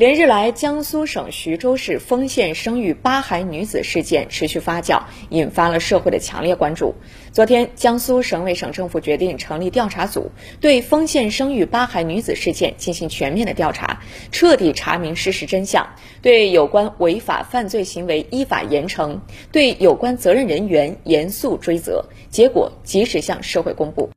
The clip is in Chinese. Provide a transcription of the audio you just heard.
连日来江苏省徐州市丰县生育八孩女子事件持续发酵引发了社会的强烈关注。昨天江苏省委省政府决定成立调查组对丰县生育八孩女子事件进行全面的调查彻底查明事实真相对有关违法犯罪行为依法严惩对有关责任人员严肃追责结果及时向社会公布。